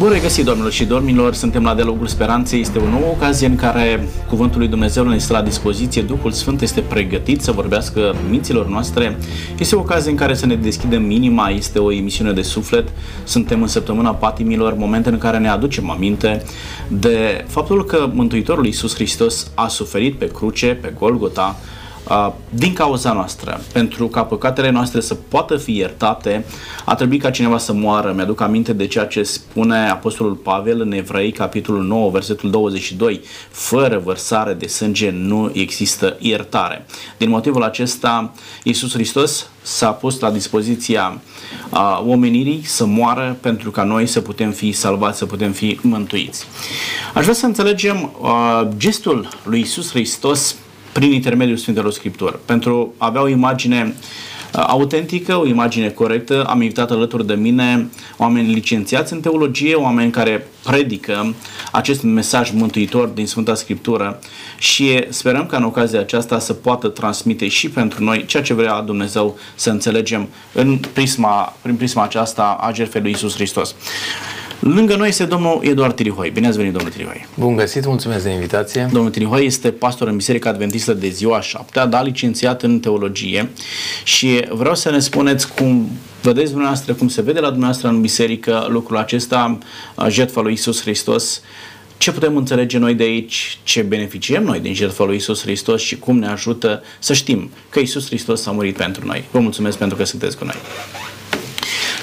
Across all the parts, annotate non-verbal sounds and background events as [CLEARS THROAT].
Bun regăsit, domnilor și domnilor! Suntem la Dialogul Speranței. Este o nouă ocazie în care Cuvântul lui Dumnezeu ne este la dispoziție. Duhul Sfânt este pregătit să vorbească minților noastre. Este o ocazie în care să ne deschidem minima. Este o emisiune de suflet. Suntem în săptămâna patimilor, momente în care ne aducem aminte de faptul că Mântuitorul Iisus Hristos a suferit pe cruce, pe Golgota, din cauza noastră, pentru ca păcatele noastre să poată fi iertate, a trebuit ca cineva să moară. Mi-aduc aminte de ceea ce spune Apostolul Pavel în Evrei, capitolul 9, versetul 22. Fără vărsare de sânge nu există iertare. Din motivul acesta, Iisus Hristos s-a pus la dispoziția a omenirii să moară pentru ca noi să putem fi salvați, să putem fi mântuiți. Aș vrea să înțelegem uh, gestul lui Iisus Hristos prin intermediul Sfintelor Scripturi. Pentru a avea o imagine uh, autentică, o imagine corectă, am invitat alături de mine oameni licențiați în teologie, oameni care predică acest mesaj mântuitor din Sfânta Scriptură și sperăm că în ocazia aceasta să poată transmite și pentru noi ceea ce vrea Dumnezeu să înțelegem în prisma, prin prisma aceasta a jertfei lui Isus Hristos. Lângă noi este domnul Eduard Tirihoi. Bine ați venit, domnul Tirihoi. Bun găsit, mulțumesc de invitație. Domnul Tirihoi este pastor în Biserica Adventistă de ziua 7, da licențiat în teologie și vreau să ne spuneți cum vedeți dumneavoastră, cum se vede la dumneavoastră în biserică lucrul acesta, jertfa lui Isus Hristos, ce putem înțelege noi de aici, ce beneficiem noi din jertfa lui Isus Hristos și cum ne ajută să știm că Isus Hristos a murit pentru noi. Vă mulțumesc pentru că sunteți cu noi.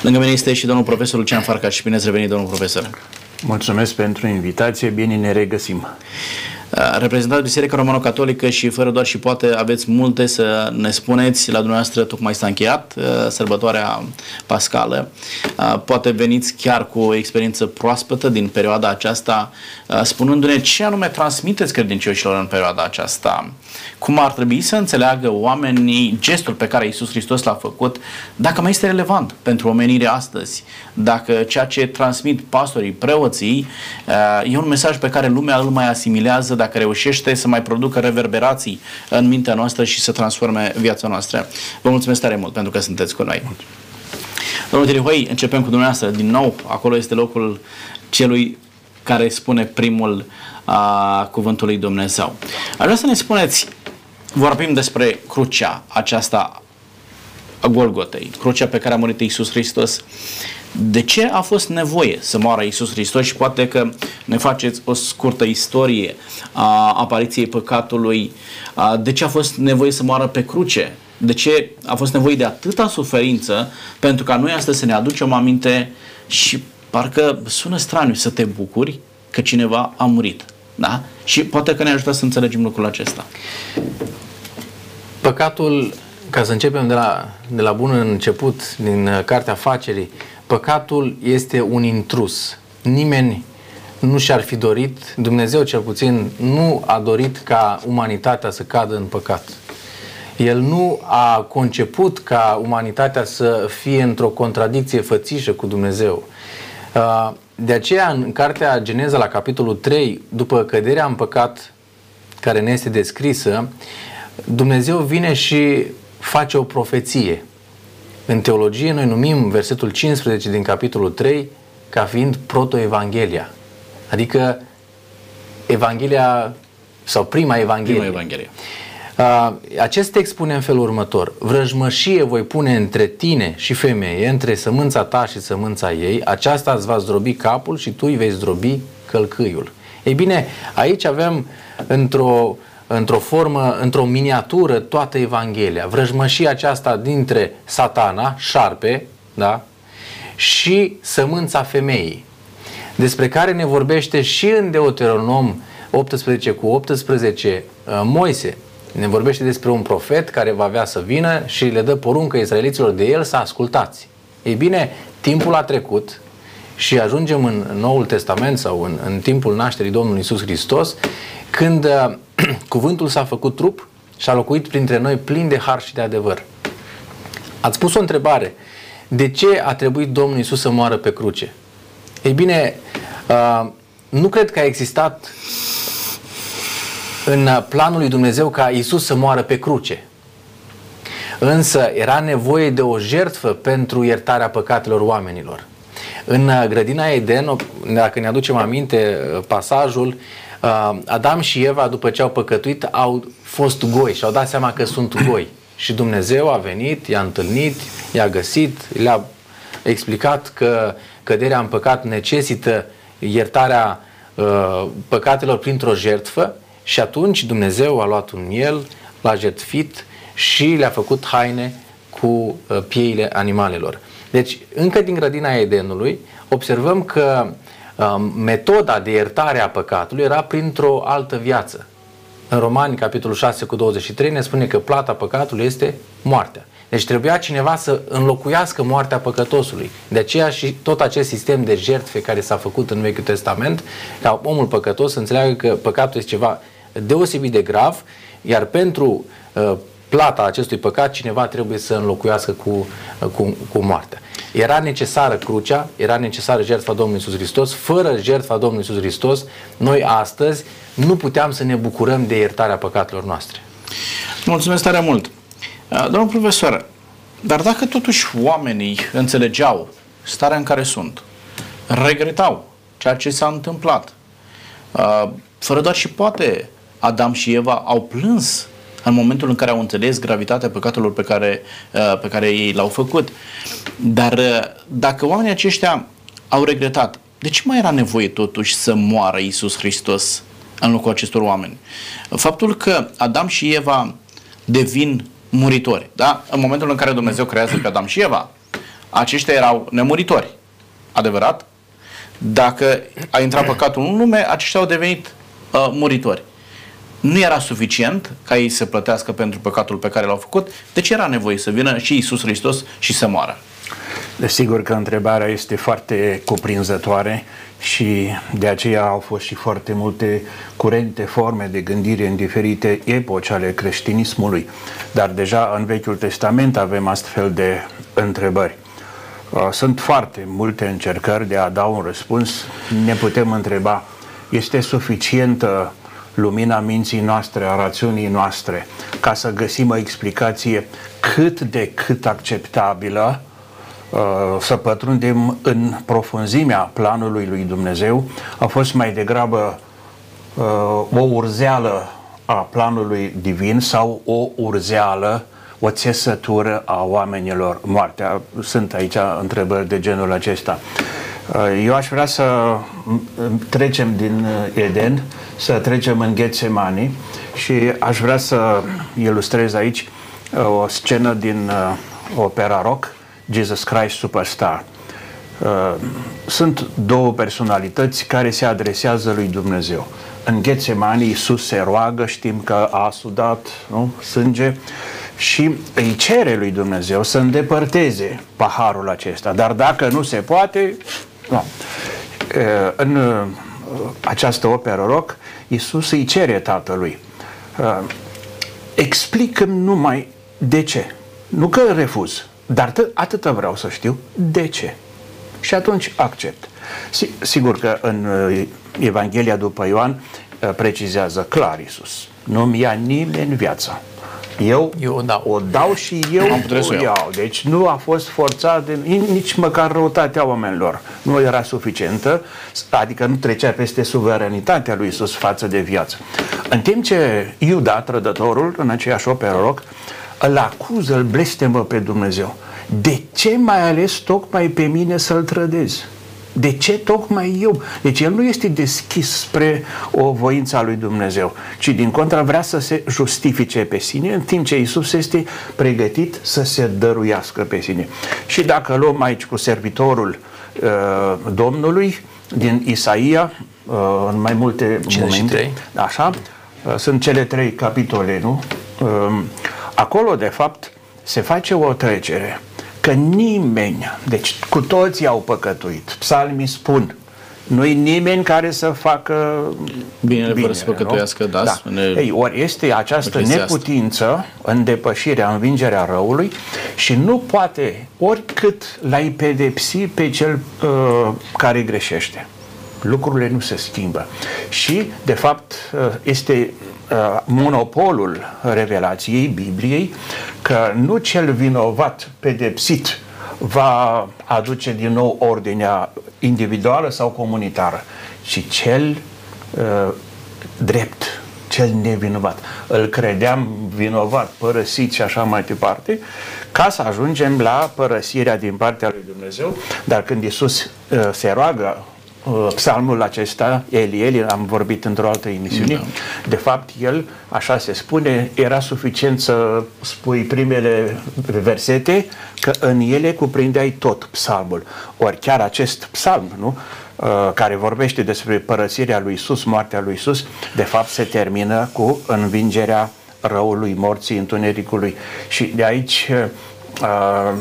Lângă mine este și domnul profesor Lucian Farcaș. Bine ați revenit, domnul profesor. Mulțumesc pentru invitație, bine ne regăsim. Uh, reprezentat Biserica Romano-Catolică și fără doar și poate aveți multe să ne spuneți. La dumneavoastră tocmai s-a încheiat uh, sărbătoarea pascală. Uh, poate veniți chiar cu o experiență proaspătă din perioada aceasta, spunându-ne ce anume transmiteți credincioșilor în perioada aceasta. Cum ar trebui să înțeleagă oamenii gestul pe care Iisus Hristos l-a făcut, dacă mai este relevant pentru omenirea astăzi, dacă ceea ce transmit pastorii, preoții, e un mesaj pe care lumea îl mai asimilează dacă reușește să mai producă reverberații în mintea noastră și să transforme viața noastră. Vă mulțumesc tare mult pentru că sunteți cu noi. Domnul Tirihoi, începem cu dumneavoastră. Din nou, acolo este locul celui care spune primul a, cuvântul lui Dumnezeu. Aș vrea să ne spuneți, vorbim despre crucea aceasta a Golgotei, crucea pe care a murit Iisus Hristos. De ce a fost nevoie să moară Iisus Hristos și poate că ne faceți o scurtă istorie a apariției păcatului, de ce a fost nevoie să moară pe cruce, de ce a fost nevoie de atâta suferință pentru ca noi astăzi să ne aducem aminte și parcă sună straniu să te bucuri că cineva a murit. Da? Și poate că ne ajută să înțelegem lucrul acesta. Păcatul, ca să începem de la, de la bun început, din Cartea Facerii, Păcatul este un intrus. Nimeni nu și-ar fi dorit, Dumnezeu cel puțin nu a dorit ca umanitatea să cadă în păcat. El nu a conceput ca umanitatea să fie într-o contradicție fățișă cu Dumnezeu. Uh, de aceea, în cartea Geneza, la capitolul 3, după căderea în păcat care ne este descrisă, Dumnezeu vine și face o profeție. În teologie noi numim versetul 15 din capitolul 3 ca fiind protoevanghelia, adică Evanghelia sau prima Evanghelie. Prima Evanghelie. Acest text spune în felul următor Vrăjmășie voi pune între tine și femeie Între sămânța ta și sămânța ei Aceasta îți va zdrobi capul și tu îi vei zdrobi călcâiul Ei bine, aici avem într-o într-o formă, într-o miniatură toată Evanghelia. Vrăjmășia aceasta dintre satana, șarpe, da? și sămânța femeii, despre care ne vorbește și în Deuteronom 18 cu 18 uh, Moise. Ne vorbește despre un profet care va avea să vină și le dă poruncă israeliților de el să ascultați. Ei bine, timpul a trecut și ajungem în Noul Testament sau în, în timpul nașterii Domnului Isus Hristos, când uh, [CLEARS THROAT] cuvântul s-a făcut trup și a locuit printre noi plin de har și de adevăr. Ați pus o întrebare. De ce a trebuit Domnul Isus să moară pe cruce? Ei bine, uh, nu cred că a existat în planul lui Dumnezeu ca Isus să moară pe cruce. Însă era nevoie de o jertfă pentru iertarea păcatelor oamenilor. În uh, grădina Eden, dacă ne aducem aminte uh, pasajul, uh, Adam și Eva, după ce au păcătuit, au fost goi și au dat seama că sunt goi. [CLEARS THROAT] Și Dumnezeu a venit, i-a întâlnit, i-a găsit, le-a explicat că căderea în păcat necesită iertarea păcatelor printr-o jertfă și atunci Dumnezeu a luat un miel, l-a jertfit și le-a făcut haine cu pieile animalelor. Deci, încă din grădina Edenului, observăm că um, metoda de iertare a păcatului era printr-o altă viață. În Romani, capitolul 6 cu 23, ne spune că plata păcatului este moartea. Deci trebuia cineva să înlocuiască moartea păcătosului. De aceea și tot acest sistem de jertfe care s-a făcut în Vechiul Testament, ca omul păcătos să înțeleagă că păcatul este ceva deosebit de grav, iar pentru uh, plata acestui păcat, cineva trebuie să înlocuiască cu, cu, cu moartea. Era necesară crucea, era necesară jertfa Domnului Iisus Hristos. Fără jertfa Domnului Iisus Hristos, noi astăzi nu puteam să ne bucurăm de iertarea păcatelor noastre. Mulțumesc tare mult. Uh, domnul profesor, dar dacă totuși oamenii înțelegeau starea în care sunt, regretau ceea ce s-a întâmplat, uh, fără doar și poate Adam și Eva au plâns în momentul în care au înțeles gravitatea păcatelor pe care, uh, pe care ei l-au făcut. Dar uh, dacă oamenii aceștia au regretat, de ce mai era nevoie totuși să moară Isus Hristos în locul acestor oameni? Faptul că Adam și Eva devin muritori, da? În momentul în care Dumnezeu creează pe Adam și Eva, aceștia erau nemuritori. Adevărat? Dacă a intrat păcatul în lume, aceștia au devenit uh, muritori nu era suficient ca ei să plătească pentru păcatul pe care l-au făcut, deci era nevoie să vină și Isus Hristos și să moară. Desigur că întrebarea este foarte cuprinzătoare și de aceea au fost și foarte multe curente, forme de gândire în diferite epoci ale creștinismului. Dar deja în Vechiul Testament avem astfel de întrebări. Uh, sunt foarte multe încercări de a da un răspuns. Ne putem întreba, este suficientă lumina minții noastre, a rațiunii noastre, ca să găsim o explicație cât de cât acceptabilă, uh, să pătrundem în profunzimea planului lui Dumnezeu, a fost mai degrabă uh, o urzeală a planului divin sau o urzeală, o țesătură a oamenilor moartea. Sunt aici întrebări de genul acesta. Uh, eu aș vrea să trecem din Eden să trecem în Ghețemani și aș vrea să ilustrez aici uh, o scenă din uh, opera rock, Jesus Christ Superstar. Uh, sunt două personalități care se adresează lui Dumnezeu. În Ghețemani Iisus se roagă, știm că a sudat nu? sânge și îi cere lui Dumnezeu să îndepărteze paharul acesta. Dar dacă nu se poate, nu. În această operă rock, Iisus îi cere tatălui, uh, explică numai de ce. Nu că refuz, dar atât vreau să știu de ce. Și atunci accept. Sigur că în uh, Evanghelia după Ioan uh, precizează clar Iisus. Nu-mi ia nimeni viața. Eu, eu o, dau. o dau și eu Am o iau. iau. Deci nu a fost forțat de, nici măcar răutatea oamenilor. Nu era suficientă, adică nu trecea peste suveranitatea lui Isus față de viață. În timp ce Iuda, trădătorul, în aceeași operă rock, îl acuză, îl blestemă pe Dumnezeu. De ce mai ales tocmai pe mine să-l trădezi? De ce tocmai eu? Deci el nu este deschis spre o voință a lui Dumnezeu, ci din contră vrea să se justifice pe sine, în timp ce Isus este pregătit să se dăruiască pe sine. Și dacă luăm aici cu servitorul uh, Domnului din Isaia, uh, în mai multe 53. momente, așa, uh, sunt cele trei capitole, nu? Uh, acolo, de fapt, se face o trecere că nimeni, deci cu toții au păcătuit. Psalmii spun, nu-i nimeni care să facă bine, bine fără să păcătuiască, da. da. Ei, ori este această neputință în depășirea, învingerea răului și nu poate oricât l-ai pedepsi pe cel uh, care greșește. Lucrurile nu se schimbă. Și, de fapt, uh, este uh, monopolul revelației Bibliei că nu cel vinovat pedepsit va aduce din nou ordinea individuală sau comunitară, ci cel uh, drept, cel nevinovat. Îl credeam vinovat, părăsit și așa mai departe, ca să ajungem la părăsirea din partea lui Dumnezeu, dar când Isus uh, se roagă uh, psalmul acesta, Eli, Eli, am vorbit într-o altă emisiune, da. de fapt el, așa se spune, era suficient să spui primele versete, că în ele cuprindeai tot psalmul. Ori chiar acest psalm, nu? Uh, care vorbește despre părăsirea lui Isus, moartea lui Isus, de fapt se termină cu învingerea răului, morții, întunericului. Și de aici uh,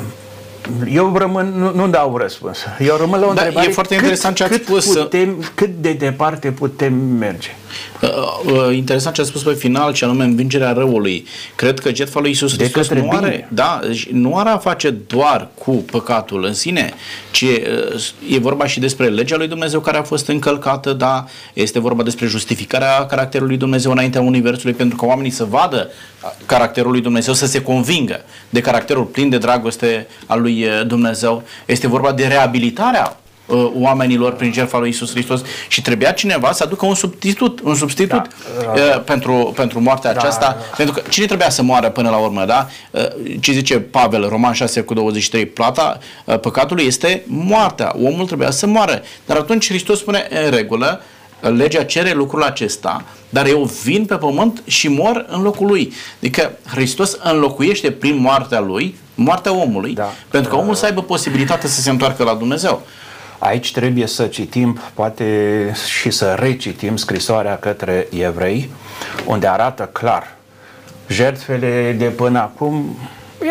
eu rămân, nu, nu dau răspuns. Eu rămân la o da, întrebare. E foarte interesant cât, ce ați cât spus. Putem, cât de departe putem merge? Uh, uh, interesant ce a spus pe final, ce anume învingerea răului. Cred că jertfa lui Isus Hristos nu are, da, deci nu are a face doar cu păcatul în sine, ci uh, e vorba și despre legea lui Dumnezeu care a fost încălcată, da, este vorba despre justificarea caracterului Dumnezeu înaintea Universului pentru că oamenii să vadă caracterul lui Dumnezeu, să se convingă de caracterul plin de dragoste al lui Dumnezeu. Este vorba de reabilitarea uh, oamenilor prin jertfa lui Isus Hristos și trebuia cineva să aducă un substitut, un substitut da. uh, pentru, pentru moartea da. aceasta, pentru că cine trebuia să moară până la urmă, da? Uh, ce zice Pavel, Roman 6 cu 23, plata uh, păcatului este moartea, omul trebuia să moară, dar atunci Hristos spune în regulă, legea cere lucrul acesta, dar eu vin pe pământ și mor în locul lui. Adică Hristos înlocuiește prin moartea lui moartea omului, da. pentru că omul să aibă posibilitatea să se întoarcă la Dumnezeu. Aici trebuie să citim, poate și să recitim scrisoarea către evrei, unde arată clar jertfele de până acum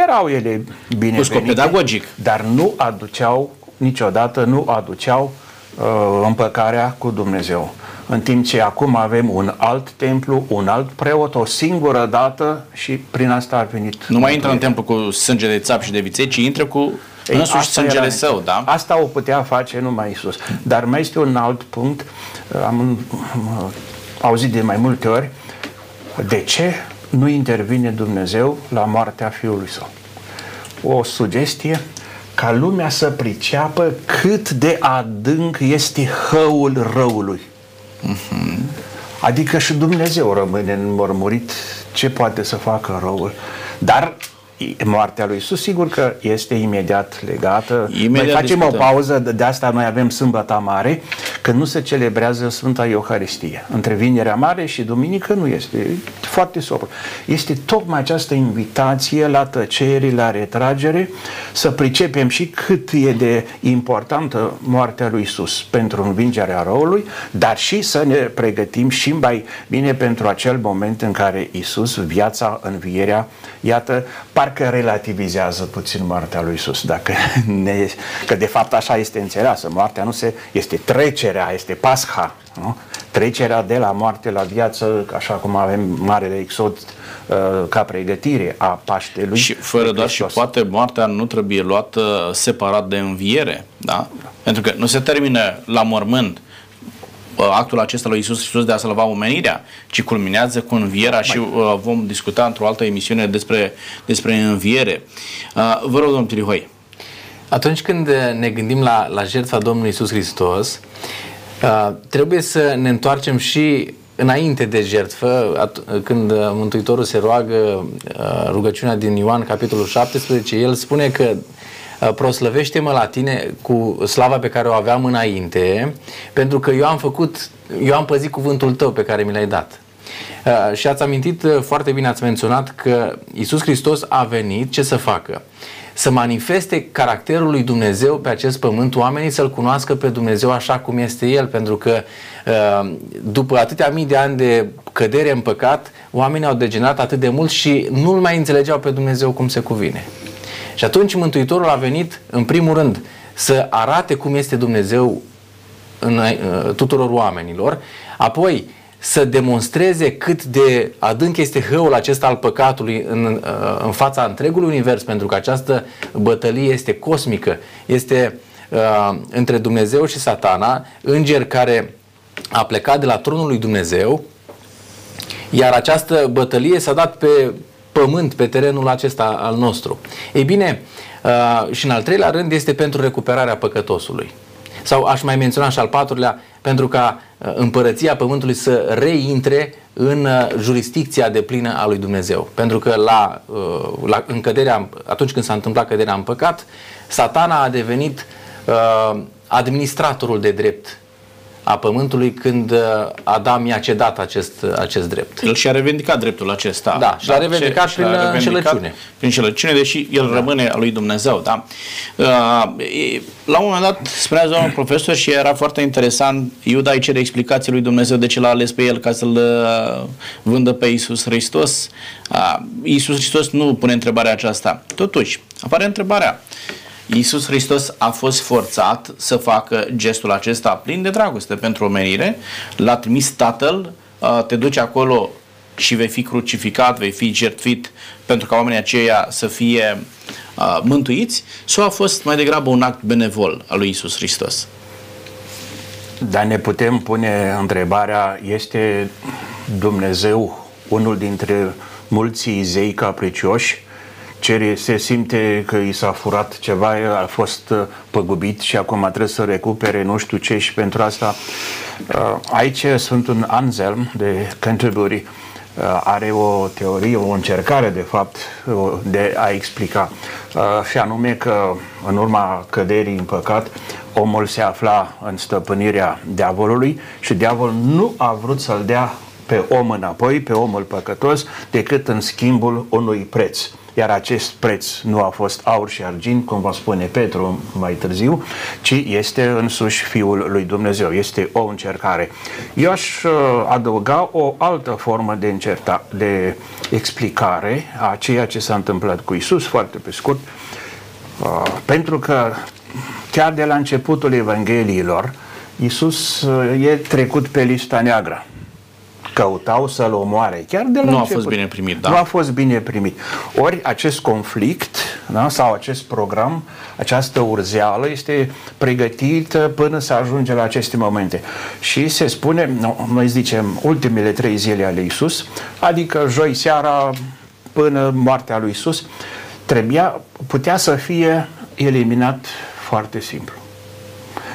erau ele bine pedagogic. dar nu aduceau niciodată nu aduceau uh, împăcarea cu Dumnezeu. În timp ce acum avem un alt templu, un alt preot, o singură dată și prin asta a venit. Nu mai intră în templu cu sânge de țap și de viței, ci intră cu ei, însuși sângele era, său, da? Asta o putea face numai Isus. Dar mai este un alt punct, am auzit de mai multe ori, de ce nu intervine Dumnezeu la moartea Fiului Său? O sugestie ca lumea să priceapă cât de adânc este hăul răului. Uh-huh. Adică și Dumnezeu rămâne înmărmurit ce poate să facă răul. Dar moartea lui Isus, sigur că este imediat legată. Imediat noi facem discutăm. o pauză, de asta noi avem Sâmbăta Mare, când nu se celebrează Sfânta Euharistie. Între Vinerea Mare și Duminică nu este. Foarte sobru. Este tocmai această invitație la tăcere, la retragere, să pricepem și cât e de importantă moartea lui Isus pentru învingerea răului, dar și să ne pregătim și mai bine pentru acel moment în care Isus, viața, învierea, iată, parcă relativizează puțin moartea lui Isus, dacă ne, că de fapt așa este înțeleasă. Moartea nu se, este trecerea, este pasha, nu? trecerea de la moarte la viață, așa cum avem Marele Exod uh, ca pregătire a Paștelui. Și fără doar și poate moartea nu trebuie luată separat de înviere, da? Pentru că nu se termină la mormânt actul acesta lui Isus Hristos de a salva omenirea, ci culminează cu învierea și uh, vom discuta într-o altă emisiune despre, despre înviere. Uh, vă rog, domnul Tirihoi. Atunci când ne gândim la, la jertfa Domnului Isus Hristos, uh, trebuie să ne întoarcem și înainte de jertfă, când Mântuitorul se roagă rugăciunea din Ioan, capitolul 17, el spune că Uh, proslăvește-mă la tine cu slava pe care o aveam înainte, pentru că eu am făcut, eu am păzit cuvântul tău pe care mi l-ai dat. Uh, și ați amintit uh, foarte bine, ați menționat că Isus Hristos a venit ce să facă? Să manifeste caracterul lui Dumnezeu pe acest pământ, oamenii să-L cunoască pe Dumnezeu așa cum este El, pentru că după atâtea mii de ani de cădere în păcat, oamenii au degenerat atât de mult și nu-L mai înțelegeau pe Dumnezeu cum se cuvine. Și atunci Mântuitorul a venit, în primul rând, să arate cum este Dumnezeu în uh, tuturor oamenilor, apoi să demonstreze cât de adânc este hăul acesta al păcatului în, uh, în fața întregului univers, pentru că această bătălie este cosmică, este uh, între Dumnezeu și satana, înger care a plecat de la tronul lui Dumnezeu, iar această bătălie s-a dat pe pământ pe terenul acesta al nostru. Ei bine, Uh, și în al treilea rând este pentru recuperarea păcătosului. Sau aș mai menționa și al patrulea, pentru ca uh, împărăția pământului să reintre în uh, jurisdicția de plină a lui Dumnezeu. Pentru că la, uh, la încăderea, atunci când s-a întâmplat căderea în păcat, satana a devenit uh, administratorul de drept a pământului când uh, Adam i-a cedat acest, acest drept. El și-a revendicat dreptul acesta. Da, și l-a revendicat prin uh, înșelăciune. Prin înșelăciune, deși el da. rămâne al lui Dumnezeu. Da? Uh, la un moment dat spunea domnul profesor și era foarte interesant, Iuda îi cere explicații lui Dumnezeu de ce l-a ales pe el ca să-l vândă pe Isus Hristos. Isus Hristos nu pune întrebarea aceasta. Totuși, apare întrebarea. Iisus Hristos a fost forțat să facă gestul acesta plin de dragoste pentru omenire, l-a trimis Tatăl, te duci acolo și vei fi crucificat, vei fi jertfit pentru ca oamenii aceia să fie uh, mântuiți, sau a fost mai degrabă un act benevol al lui Isus Hristos? Dar ne putem pune întrebarea, este Dumnezeu unul dintre mulți zei capricioși cere, se simte că i s-a furat ceva, a fost uh, păgubit și acum trebuie să recupere nu știu ce și pentru asta. Uh, aici sunt un Anselm de Canterbury. Uh, are o teorie, o încercare de fapt de a explica. Și anume că în urma căderii în păcat omul se afla în stăpânirea diavolului și diavolul nu a vrut să-l dea pe om înapoi, pe omul păcătos, decât în schimbul unui preț iar acest preț nu a fost aur și argint, cum va spune Petru mai târziu, ci este însuși Fiul lui Dumnezeu. Este o încercare. Eu aș uh, adăuga o altă formă de, încerta, de explicare a ceea ce s-a întâmplat cu Isus, foarte pe scurt, uh, pentru că chiar de la începutul Evangheliilor, Isus uh, e trecut pe lista neagră căutau să-l omoare. Chiar de la nu început. a fost bine primit, da. Nu a fost bine primit. Ori acest conflict da, sau acest program, această urzeală este pregătită până să ajunge la aceste momente. Și se spune, noi zicem, ultimele trei zile ale Isus, adică joi seara până moartea lui Isus, trebuia, putea să fie eliminat foarte simplu.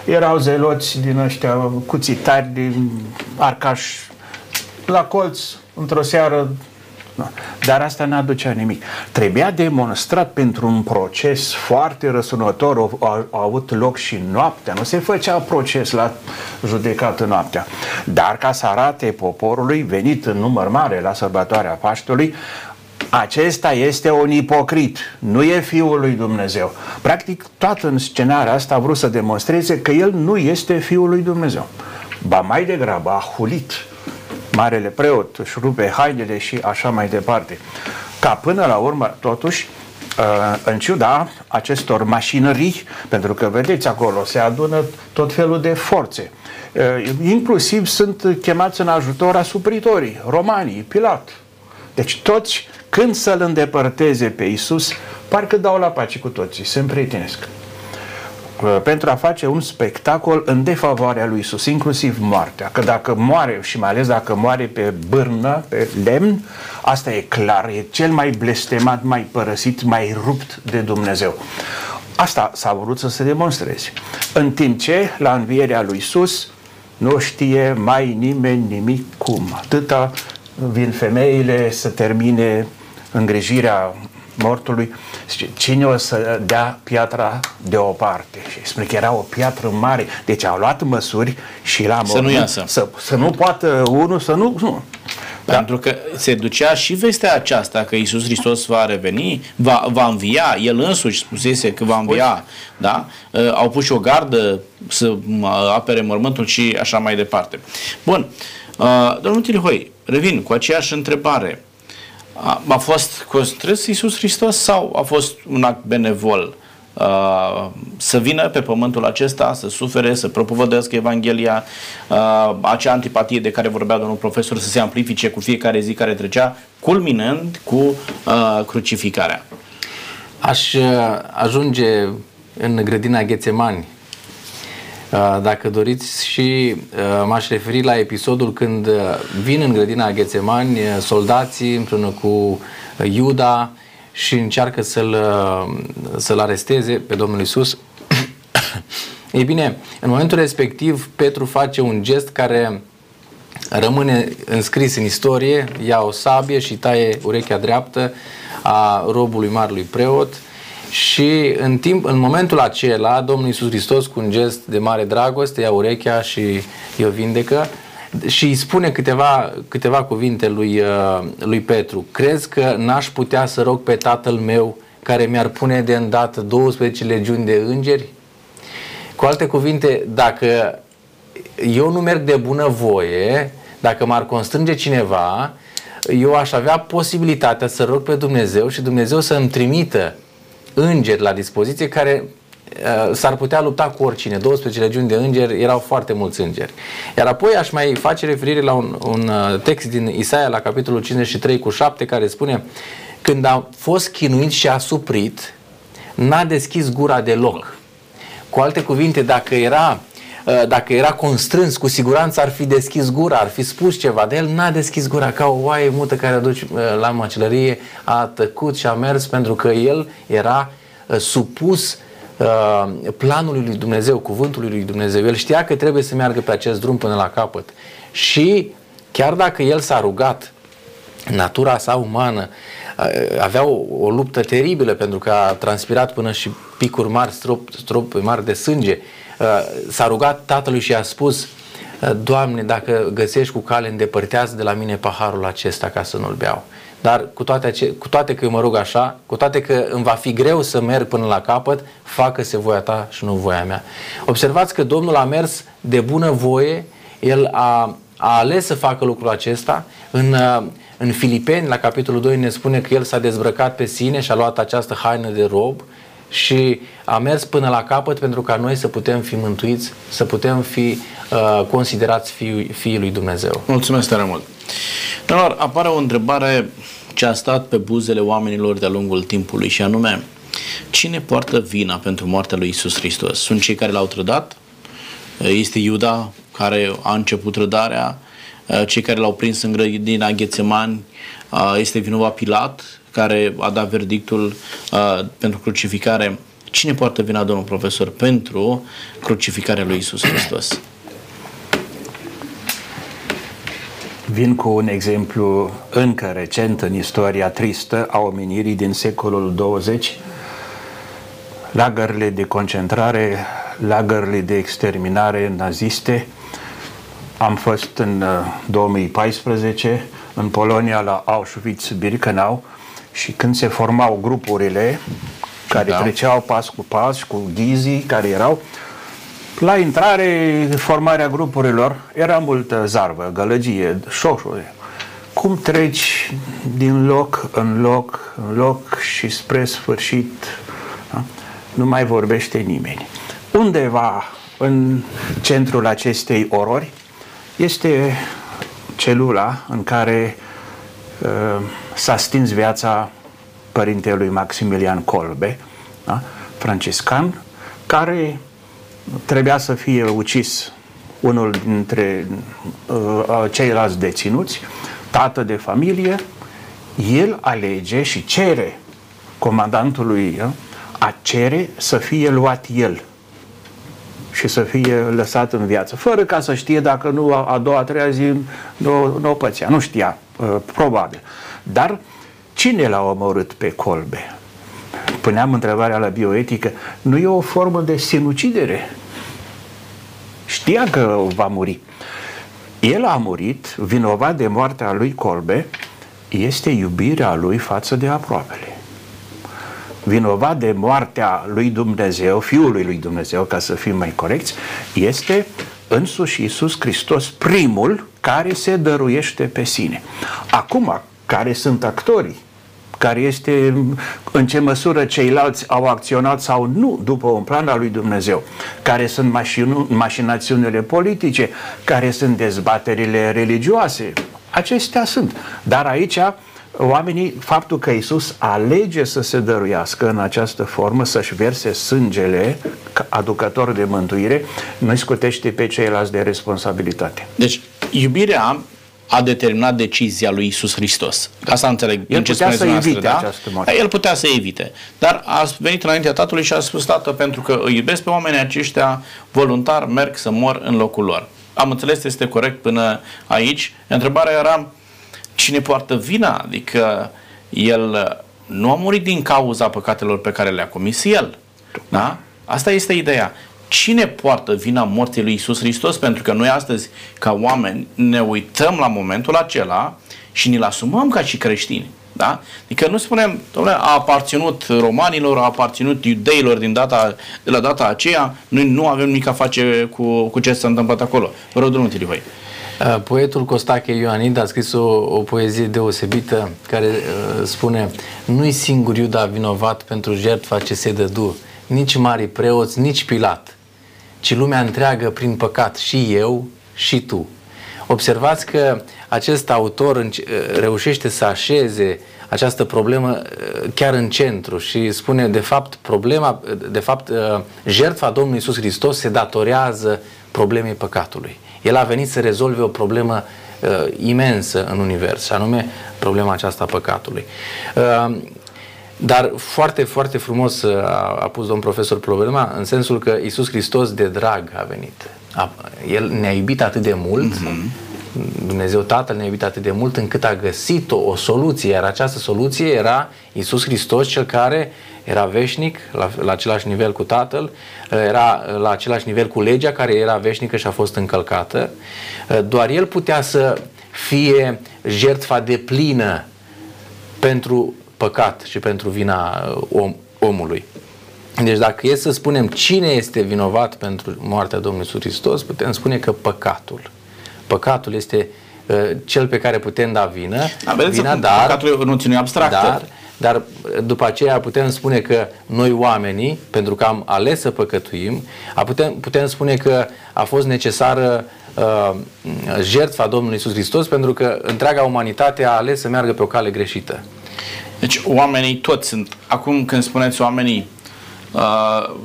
Erau zeloți din ăștia cuțitari, din arcași la colț, într-o seară, dar asta nu aducea nimic. Trebuia demonstrat pentru un proces foarte răsunător, a, a avut loc și noaptea, nu se făcea proces la judecată noaptea. Dar ca să arate poporului venit în număr mare la sărbătoarea Paștelui, acesta este un ipocrit, nu e Fiul lui Dumnezeu. Practic, toată în scenarea asta a vrut să demonstreze că el nu este Fiul lui Dumnezeu. Ba mai degrabă a hulit marele preot își rupe hainele și așa mai departe. Ca până la urmă, totuși, uh, în ciuda acestor mașinării, pentru că vedeți acolo, se adună tot felul de forțe. Uh, inclusiv sunt chemați în ajutor asupritorii, romanii, Pilat. Deci toți, când să-L îndepărteze pe Isus, parcă dau la pace cu toții, se împrietenesc. Uh, pentru a face un spectacol în defavoarea lui Isus, inclusiv moartea. Că dacă moare, și mai ales dacă moare pe bârnă, pe lemn, asta e clar, e cel mai blestemat, mai părăsit, mai rupt de Dumnezeu. Asta s-a vrut să se demonstreze. În timp ce, la învierea lui Isus, nu știe mai nimeni nimic cum. Atâta vin femeile să termine îngrijirea mortului, zice, cine o să dea piatra deoparte? Și spune că era o piatră mare. Deci au luat măsuri și la să nu iasă. Să, să nu poată unul să nu... nu. Da. Pentru că se ducea și vestea aceasta că Isus Hristos va reveni, va, va învia, El însuși spusese că va învia, da? Uh, au pus și o gardă să apere mormântul și așa mai departe. Bun, uh, domnul Tilihoi, revin cu aceeași întrebare. A, a fost constrâns Iisus Hristos sau a fost un act benevol uh, să vină pe pământul acesta, să sufere, să propovădească Evanghelia, uh, acea antipatie de care vorbea domnul profesor să se amplifice cu fiecare zi care trecea, culminând cu uh, crucificarea. Aș ajunge în grădina Ghețemani Uh, dacă doriți și uh, m-aș referi la episodul când uh, vin în grădina Ghețemani soldații împreună cu Iuda și încearcă să-l, să-l aresteze pe Domnul Isus. [COUGHS] Ei bine, în momentul respectiv, Petru face un gest care rămâne înscris în istorie, ia o sabie și taie urechea dreaptă a robului marului preot și în, timp, în momentul acela Domnul Iisus Hristos cu un gest de mare dragoste ia urechea și îi o vindecă și îi spune câteva, câteva cuvinte lui, uh, lui Petru. Crezi că n-aș putea să rog pe tatăl meu care mi-ar pune de îndată 12 legiuni de îngeri? Cu alte cuvinte, dacă eu nu merg de bună voie, dacă m-ar constrânge cineva, eu aș avea posibilitatea să rog pe Dumnezeu și Dumnezeu să îmi trimită îngeri la dispoziție care uh, s-ar putea lupta cu oricine. 12 legiuni de îngeri, erau foarte mulți îngeri. Iar apoi aș mai face referire la un, un uh, text din Isaia la capitolul 53 cu 7 care spune când a fost chinuit și a suprit, n-a deschis gura deloc. Cu alte cuvinte, dacă era Uh, dacă era constrâns, cu siguranță ar fi deschis gura, ar fi spus ceva de el, n-a deschis gura ca o oaie mută care aduce uh, la măcelărie, a tăcut și a mers pentru că el era uh, supus planului lui Dumnezeu, cuvântului lui Dumnezeu. El știa că trebuie să meargă pe acest drum până la capăt. Și chiar dacă el s-a rugat, natura sa umană avea o, o luptă teribilă pentru că a transpirat până și picuri mari, strop, strop mari de sânge, Uh, s-a rugat tatălui și a spus uh, Doamne, dacă găsești cu cale, îndepărtează de la mine paharul acesta ca să nu-l beau. Dar cu toate, ace- cu toate că eu mă rog așa, cu toate că îmi va fi greu să merg până la capăt, facă-se voia ta și nu voia mea. Observați că Domnul a mers de bună voie, El a, a ales să facă lucrul acesta. În, uh, în Filipeni, la capitolul 2, ne spune că El s-a dezbrăcat pe sine și a luat această haină de rob și a mers până la capăt pentru ca noi să putem fi mântuiți, să putem fi uh, considerați fiii, fiii lui Dumnezeu. Mulțumesc tare mult! Doar apare o întrebare ce a stat pe buzele oamenilor de-a lungul timpului și anume, cine poartă vina pentru moartea lui Isus Hristos? Sunt cei care l-au trădat? Este Iuda care a început trădarea? Cei care l-au prins în grădina Ghețemani? Este vinovat Pilat? Care a dat verdictul uh, pentru crucificare. Cine poartă vina, domnul profesor, pentru crucificarea lui Isus Hristos? Vin cu un exemplu încă recent în istoria tristă a omenirii din secolul 20, lagările de concentrare, lagările de exterminare naziste. Am fost în 2014 uh, în Polonia la Auschwitz-Birkenau și când se formau grupurile care da. treceau pas cu pas, cu ghizii care erau, la intrare, formarea grupurilor, era multă zarvă, gălăgie, șoșuri. Cum treci din loc în loc, în loc și spre sfârșit, da? nu mai vorbește nimeni. Undeva în centrul acestei orori este celula în care uh, s-a stins viața părintelui Maximilian Kolbe, da? franciscan, care trebuia să fie ucis unul dintre uh, ceilalți deținuți, tată de familie, el alege și cere comandantului uh, a cere să fie luat el și să fie lăsat în viață, fără ca să știe dacă nu a, a doua, a treia zi nu, nu o pățea, nu știa, uh, probabil. Dar cine l-a omorât pe colbe? Puneam întrebarea la bioetică, nu e o formă de sinucidere? Știa că va muri. El a murit, vinovat de moartea lui Colbe, este iubirea lui față de aproapele. Vinovat de moartea lui Dumnezeu, Fiului lui Dumnezeu, ca să fim mai corecți, este însuși Iisus Hristos, primul care se dăruiește pe sine. Acum, care sunt actorii, care este în ce măsură ceilalți au acționat sau nu după un plan al lui Dumnezeu, care sunt mașinu- mașinațiunile politice, care sunt dezbaterile religioase. Acestea sunt. Dar aici oamenii, faptul că Isus alege să se dăruiască în această formă, să-și verse sângele aducător de mântuire, nu scutește pe ceilalți de responsabilitate. Deci, iubirea a determinat decizia lui Isus Hristos. Asta înțeleg. El ce putea să evite da? această moarte. El putea să evite. Dar a venit înaintea tatălui și a spus, tată, pentru că îi iubesc pe oamenii aceștia, voluntar merg să mor în locul lor. Am înțeles, este corect până aici. Întrebarea era, cine poartă vina? Adică el nu a murit din cauza păcatelor pe care le-a comis el. Da? Asta este ideea. Cine poartă vina morții lui Isus Hristos? Pentru că noi astăzi, ca oameni, ne uităm la momentul acela și ne-l asumăm ca și creștini. Da? Adică nu spunem, domnule, a aparținut romanilor, a aparținut iudeilor din data, de la data aceea, noi nu avem nimic a face cu, cu ce s-a întâmplat acolo. Vă rog, drumul, Tilihoi. Uh, poetul Costache Ioanid a scris o, o poezie deosebită care uh, spune Nu-i singur Iuda vinovat pentru jertfa ce se dădu, nici mari preoți, nici Pilat, ci lumea întreagă prin păcat, și eu și tu. Observați că acest autor uh, reușește să așeze această problemă uh, chiar în centru și spune de fapt problema, de fapt uh, jertfa Domnului Isus Hristos se datorează problemei păcatului. El a venit să rezolve o problemă uh, imensă în univers, anume problema aceasta a păcatului. Uh, dar foarte, foarte frumos a, a pus domn profesor problema în sensul că Isus Hristos de drag a venit. A, el ne-a iubit atât de mult, mm-hmm. Dumnezeu Tatăl ne-a iubit atât de mult încât a găsit o, o soluție, iar această soluție era Isus Hristos, cel care era veșnic, la, la același nivel cu Tatăl, era la același nivel cu legea care era veșnică și a fost încălcată. Doar El putea să fie jertfa de plină pentru păcat și pentru vina uh, om, omului. Deci dacă e să spunem cine este vinovat pentru moartea Domnului Iisus Hristos, putem spune că păcatul. Păcatul este uh, cel pe care putem da vină. Da, vina, dar, păcatul e o noțiune abstractă. Dar, dar uh, după aceea putem spune că noi oamenii, pentru că am ales să păcătuim, putem, putem spune că a fost necesară uh, jertfa Domnului Iisus Hristos pentru că întreaga umanitate a ales să meargă pe o cale greșită. Deci oamenii toți sunt, acum când spuneți oamenii, uh,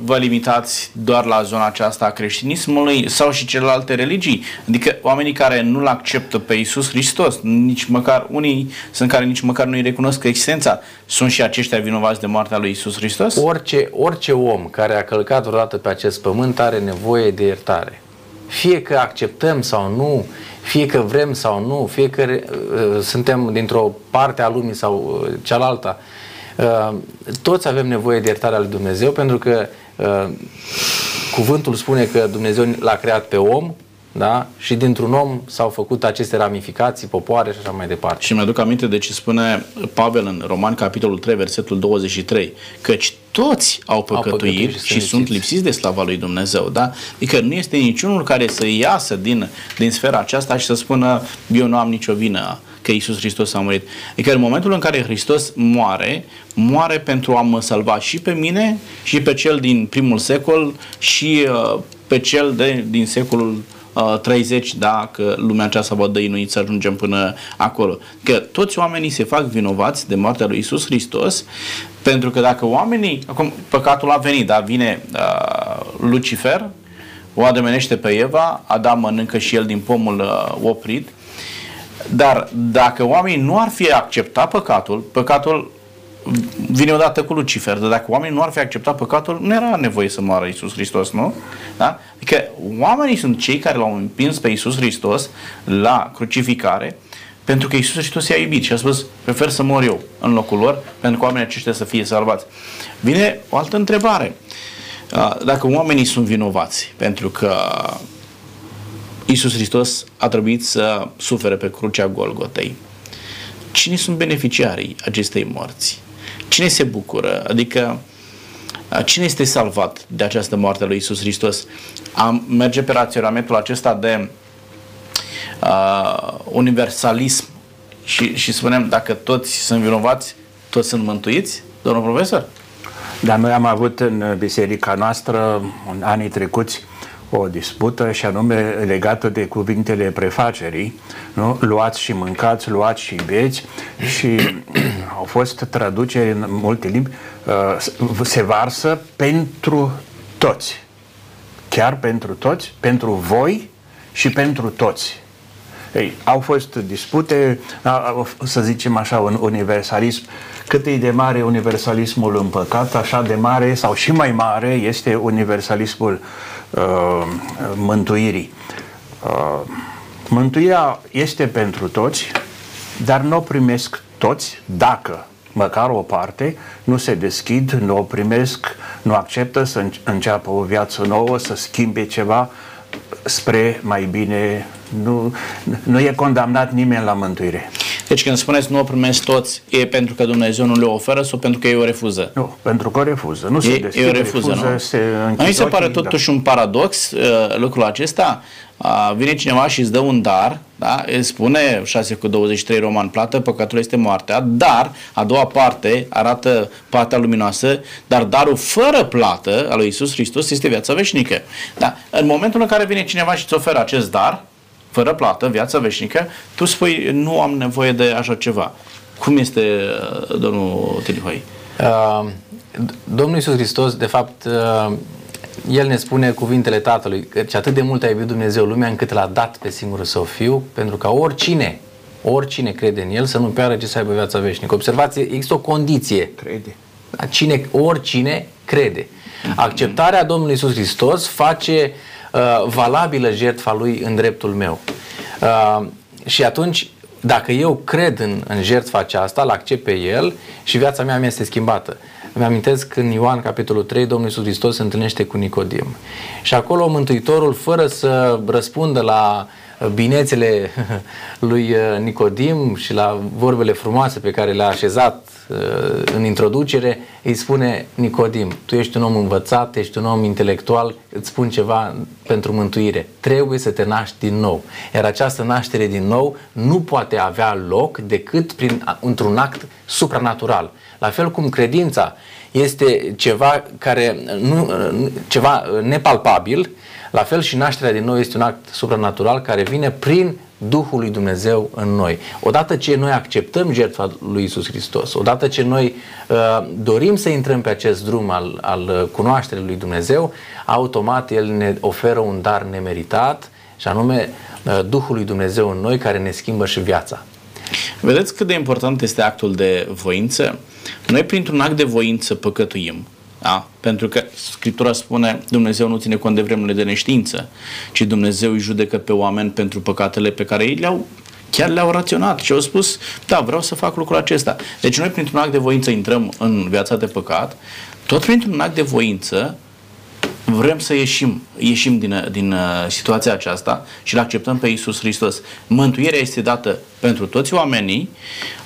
vă limitați doar la zona aceasta a creștinismului sau și celelalte religii. Adică oamenii care nu-L acceptă pe Isus Hristos, nici măcar, unii sunt care nici măcar nu-i recunosc existența, sunt și aceștia vinovați de moartea lui Isus Hristos? Orice, orice om care a călcat vreodată pe acest pământ are nevoie de iertare. Fie că acceptăm sau nu, fie că vrem sau nu, fie că uh, suntem dintr-o parte a lumii sau uh, cealaltă, uh, toți avem nevoie de iertarea lui Dumnezeu pentru că uh, cuvântul spune că Dumnezeu l-a creat pe om da? și dintr-un om s-au făcut aceste ramificații, popoare și așa mai departe. Și mi-aduc aminte de ce spune Pavel în Roman, capitolul 3, versetul 23, căci toți au păcătuit, au păcătuit și, și sunt lipsiți de slava lui Dumnezeu. Da? Adică nu este niciunul care să iasă din, din sfera aceasta și să spună eu nu am nicio vină că Isus Hristos a murit. Adică în momentul în care Hristos moare, moare pentru a mă salva și pe mine și pe cel din primul secol și uh, pe cel de, din secolul 30, uh, da, că lumea aceasta va dăinuit să ajungem până acolo. Că toți oamenii se fac vinovați de moartea lui Isus Hristos, pentru că dacă oamenii, acum păcatul a venit, da, vine uh, Lucifer, o ademenește pe Eva, Adam mănâncă și el din pomul uh, oprit, dar dacă oamenii nu ar fi acceptat păcatul, păcatul vine odată cu Lucifer, dar dacă oamenii nu ar fi acceptat păcatul, nu era nevoie să moară Isus Hristos, nu? Da? Adică oamenii sunt cei care l-au împins pe Isus Hristos la crucificare pentru că Isus Hristos i-a iubit și a spus, prefer să mor eu în locul lor pentru că oamenii aceștia să fie salvați. Vine o altă întrebare. Dacă oamenii sunt vinovați pentru că Isus Hristos a trebuit să sufere pe crucea Golgotei, cine sunt beneficiarii acestei morți? Cine se bucură? Adică cine este salvat de această moarte a lui Isus Hristos? Am merge pe raționamentul acesta de uh, universalism și, și spunem dacă toți sunt vinovați, toți sunt mântuiți, domnul profesor? Dar noi am avut în biserica noastră în anii trecuți o dispută și anume legată de cuvintele prefacerii, nu? luați și mâncați, luați și beți și [CLEARS THROAT] au fost traduceri în multe limbi, uh, se varsă pentru toți. Chiar pentru toți, pentru voi și pentru toți. Ei, au fost dispute, să zicem așa, un universalism. Cât e de mare universalismul în păcat, așa de mare sau și mai mare este universalismul uh, mântuirii. Uh, mântuirea este pentru toți, dar nu o primesc toți dacă măcar o parte, nu se deschid, nu o primesc, nu acceptă să înceapă o viață nouă, să schimbe ceva spre mai bine. Nu, nu e condamnat nimeni la mântuire. Deci când spuneți nu o primesc toți, e pentru că Dumnezeu nu le oferă sau pentru că ei o refuză? Nu, pentru că o refuză. Nu se ei, deschide, ei o refuză, refuză nu? Se Mi se pare da. totuși da. un paradox uh, lucrul acesta. Uh, vine cineva și îți dă un dar, da? îi spune 6 cu 23 roman plată, păcatul este moartea, dar a doua parte arată partea luminoasă, dar darul fără plată al lui Isus Hristos este viața veșnică. Da? În momentul în care vine cineva și îți oferă acest dar, fără plată, viața veșnică, tu spui, nu am nevoie de așa ceva. Cum este uh, domnul Tilihoi? Uh, domnul Iisus Hristos, de fapt, uh, el ne spune cuvintele Tatălui, că atât de mult a iubit Dumnezeu lumea încât l-a dat pe singurul său fiu, pentru ca oricine, oricine crede în el să nu piară, ce să aibă viața veșnică. Observați, există o condiție. Crede. Cine, oricine crede. Acceptarea Domnului Iisus Hristos face uh, valabilă jertfa lui în dreptul meu. Uh, și atunci, dacă eu cred în, în jertfa aceasta, l accept pe el și viața mea mi este schimbată. Îmi amintesc în Ioan capitolul 3, Domnul Iisus Hristos se întâlnește cu Nicodim. Și acolo Mântuitorul, fără să răspundă la binețele [LAUGHS] lui uh, Nicodim și la vorbele frumoase pe care le-a așezat uh, în introducere, îi spune Nicodim, tu ești un om învățat, ești un om intelectual, îți spun ceva pentru mântuire. Trebuie să te naști din nou. Iar această naștere din nou nu poate avea loc decât prin, într-un act supranatural. La fel cum credința este ceva care nu, ceva nepalpabil, la fel și nașterea din nou este un act supranatural care vine prin Duhul lui Dumnezeu în noi. Odată ce noi acceptăm jertfa lui Isus Hristos, odată ce noi uh, dorim să intrăm pe acest drum al, al cunoașterii lui Dumnezeu, automat El ne oferă un dar nemeritat și anume uh, Duhul lui Dumnezeu în noi care ne schimbă și viața. Vedeți cât de important este actul de voință? Noi printr-un act de voință păcătuim. Da? Pentru că Scriptura spune Dumnezeu nu ține cont de vremurile de neștiință, ci Dumnezeu îi judecă pe oameni pentru păcatele pe care ei le-au chiar le-au raționat și au spus, da, vreau să fac lucrul acesta. Deci noi printr-un act de voință intrăm în viața de păcat, tot printr-un act de voință vrem să ieșim, ieșim din, din uh, situația aceasta și îl acceptăm pe Iisus Hristos. Mântuirea este dată pentru toți oamenii,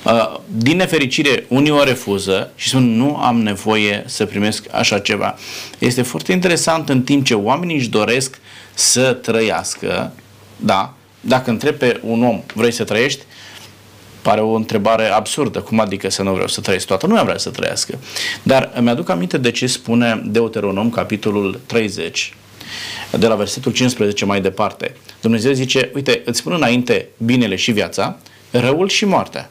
uh, din nefericire unii o refuză și spun nu am nevoie să primesc așa ceva. Este foarte interesant în timp ce oamenii își doresc să trăiască, da, dacă întreb pe un om, vrei să trăiești? Pare o întrebare absurdă. Cum adică să nu vreau să trăiesc? Toată lumea vrea să trăiască. Dar îmi aduc aminte de ce spune Deuteronom, capitolul 30, de la versetul 15 mai departe. Dumnezeu zice, uite, îți spun înainte binele și viața, răul și moartea.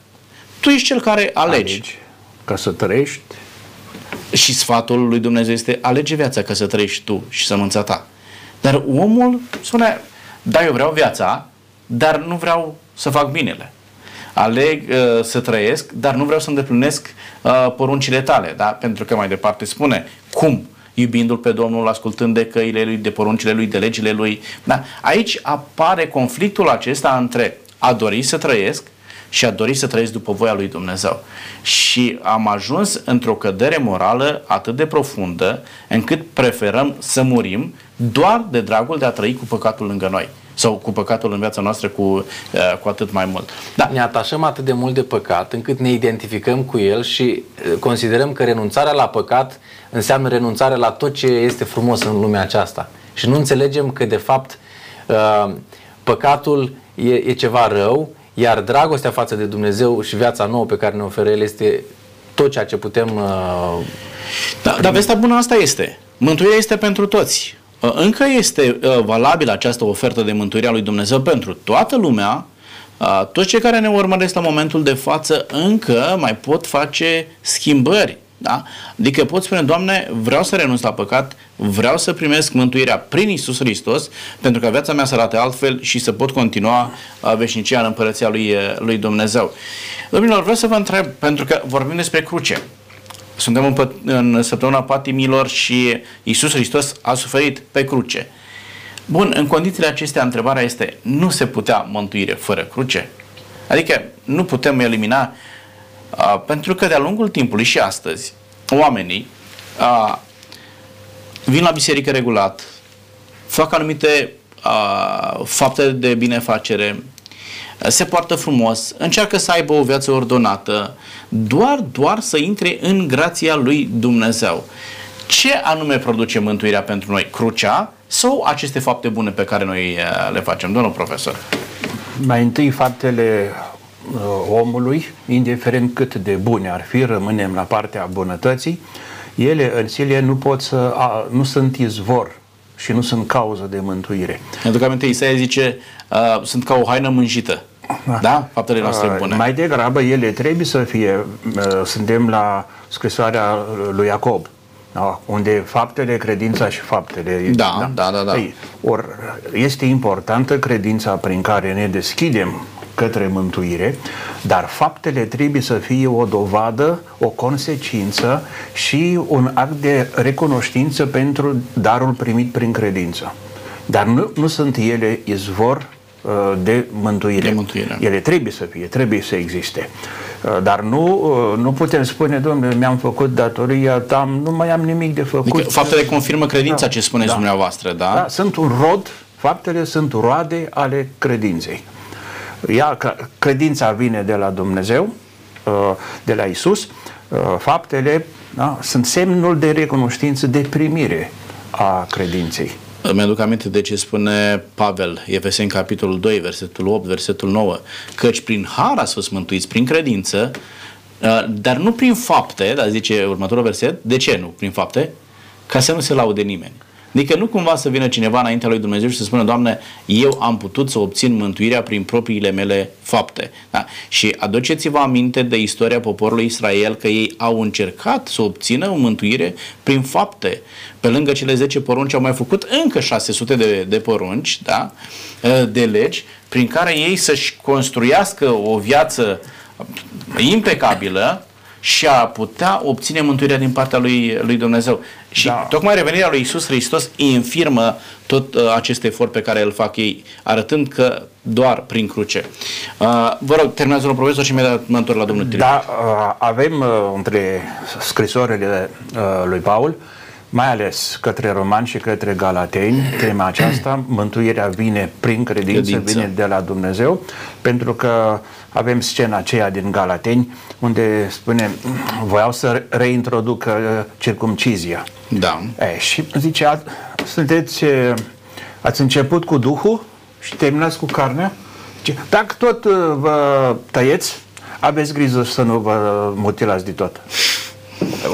Tu ești cel care alegi. alegi ca să trăiești. Și sfatul lui Dumnezeu este alege viața ca să trăiești tu și sămânța ta. Dar omul spune, da, eu vreau viața, dar nu vreau să fac binele aleg uh, să trăiesc, dar nu vreau să îndeplinesc uh, poruncile tale, da? pentru că mai departe spune cum iubindu-L pe Domnul, ascultând de căile Lui, de poruncile Lui, de legile Lui. Da? Aici apare conflictul acesta între a dori să trăiesc și a dori să trăiesc după voia lui Dumnezeu. Și am ajuns într-o cădere morală atât de profundă încât preferăm să murim doar de dragul de a trăi cu păcatul lângă noi sau cu păcatul în viața noastră cu, uh, cu atât mai mult. Da. Ne atașăm atât de mult de păcat încât ne identificăm cu el și uh, considerăm că renunțarea la păcat înseamnă renunțarea la tot ce este frumos în lumea aceasta. Și nu înțelegem că de fapt uh, păcatul e, e ceva rău, iar dragostea față de Dumnezeu și viața nouă pe care ne oferă El este tot ceea ce putem da, dar vestea bună asta este. Mântuirea este pentru toți. Uh, încă este uh, valabilă această ofertă de mântuire a lui Dumnezeu pentru toată lumea, uh, toți cei care ne urmăresc la momentul de față încă mai pot face schimbări Da? Adică pot spune, Doamne, vreau să renunț la păcat, vreau să primesc mântuirea prin Isus Hristos, pentru că viața mea să arate altfel și să pot continua veșnicia în împărăția lui, lui Dumnezeu. Domnilor, vreau să vă întreb, pentru că vorbim despre cruce. Suntem în, în săptămâna patimilor și Isus Hristos a suferit pe cruce. Bun, în condițiile acestea, întrebarea este, nu se putea mântuire fără cruce? Adică nu putem elimina, uh, pentru că de-a lungul timpului și astăzi, oamenii uh, vin la biserică regulat, fac anumite uh, fapte de binefacere, se poartă frumos, încearcă să aibă o viață ordonată, doar, doar să intre în grația lui Dumnezeu. Ce anume produce mântuirea pentru noi? Crucea sau aceste fapte bune pe care noi uh, le facem, domnul profesor? Mai întâi faptele uh, omului, indiferent cât de bune ar fi, rămânem la partea bunătății, ele în sine nu pot să, a, nu sunt izvor și nu sunt cauză de mântuire. Pentru aminte, Isaia zice, uh, sunt ca o haină mânjită. Da? da? Faptele noastre uh, bune. Mai degrabă, ele trebuie să fie, uh, suntem la scrisoarea lui Iacob, da? unde faptele, credința și faptele. Da, da, da. da, da. Ei, or, este importantă credința prin care ne deschidem către mântuire, dar faptele trebuie să fie o dovadă, o consecință și un act de recunoștință pentru darul primit prin credință. Dar nu, nu sunt ele izvor uh, de mântuire. de mântuire. Ele trebuie să fie, trebuie să existe. Uh, dar nu, uh, nu putem spune, domnule, mi-am făcut datoria, am, nu mai am nimic de făcut. Adică faptele confirmă credința, da, ce spuneți da, dumneavoastră, da? Da, sunt un rod, faptele sunt roade ale credinței. Ea, credința vine de la Dumnezeu, uh, de la Isus, faptele da, sunt semnul de recunoștință, de primire a credinței. Îmi aduc aminte de ce spune Pavel, Efeseni capitolul 2, versetul 8, versetul 9, căci prin har ați fost mântuiți, prin credință, uh, dar nu prin fapte, dar zice următorul verset, de ce nu prin fapte? Ca să nu se laude nimeni. Adică nu cumva să vină cineva înaintea lui Dumnezeu și să spună, Doamne, eu am putut să obțin mântuirea prin propriile mele fapte. Da? Și aduceți-vă aminte de istoria poporului Israel că ei au încercat să obțină o mântuire prin fapte. Pe lângă cele 10 porunci au mai făcut încă 600 de, de porunci, da? de legi, prin care ei să-și construiască o viață impecabilă și a putea obține mântuirea din partea lui, lui Dumnezeu. Și da. tocmai revenirea lui Isus Hristos infirmă tot uh, acest efort pe care îl fac ei, arătând că doar prin cruce. Uh, vă rog, terminați domnul profesor și imediat mă întorc la domnul Tiriu. Da, uh, avem uh, între scrisorile uh, lui Paul mai ales către romani și către galateni, tema aceasta, [CLEARS THROAT] mântuirea vine prin credință, credință, vine de la Dumnezeu, pentru că avem scena aceea din Galateni, unde spune, voiau să reintroducă circumcizia. Da. E, și zice, sunteți, ați început cu Duhul și terminați cu carnea? Zice, dacă tot vă tăieți, aveți grijă să nu vă mutilați de tot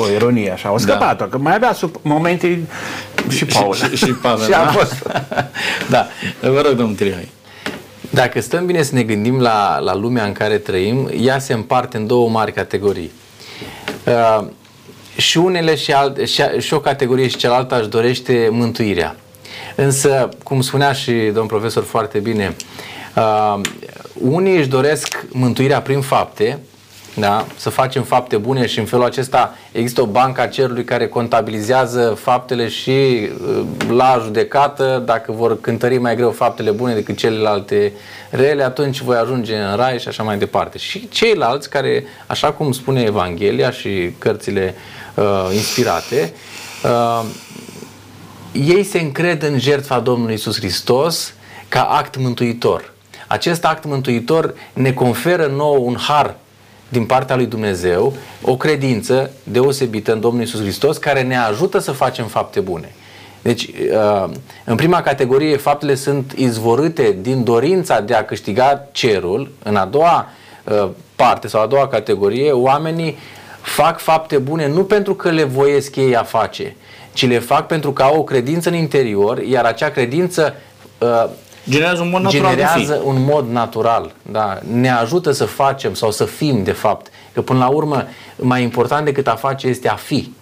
o ironie așa, o scăpat-o, da. că mai avea sub momente și Paul. și, și, și Pavel, și a da? fost. [LAUGHS] da, vă rog, domnul Trihai. Dacă stăm bine să ne gândim la, la lumea în care trăim, ea se împarte în două mari categorii. Uh, și unele și, alt, și, și o categorie și cealaltă își dorește mântuirea. Însă, cum spunea și domn profesor foarte bine, uh, unii își doresc mântuirea prin fapte, da? să facem fapte bune și în felul acesta există o bancă a cerului care contabilizează faptele și uh, la judecată, dacă vor cântări mai greu faptele bune decât celelalte rele, atunci voi ajunge în rai și așa mai departe. Și ceilalți care, așa cum spune Evanghelia și cărțile uh, inspirate, uh, ei se încred în jertfa Domnului Isus Hristos ca act mântuitor. Acest act mântuitor ne conferă nou un har din partea lui Dumnezeu o credință deosebită în Domnul Isus Hristos care ne ajută să facem fapte bune. Deci, uh, în prima categorie, faptele sunt izvorâte din dorința de a câștiga cerul. În a doua uh, parte sau a doua categorie, oamenii fac fapte bune nu pentru că le voiesc ei a face, ci le fac pentru că au o credință în interior, iar acea credință uh, generează un mod natural generează de fi. un mod natural, da. Ne ajută să facem sau să fim, de fapt. Că până la urmă, mai important decât a face este a fi.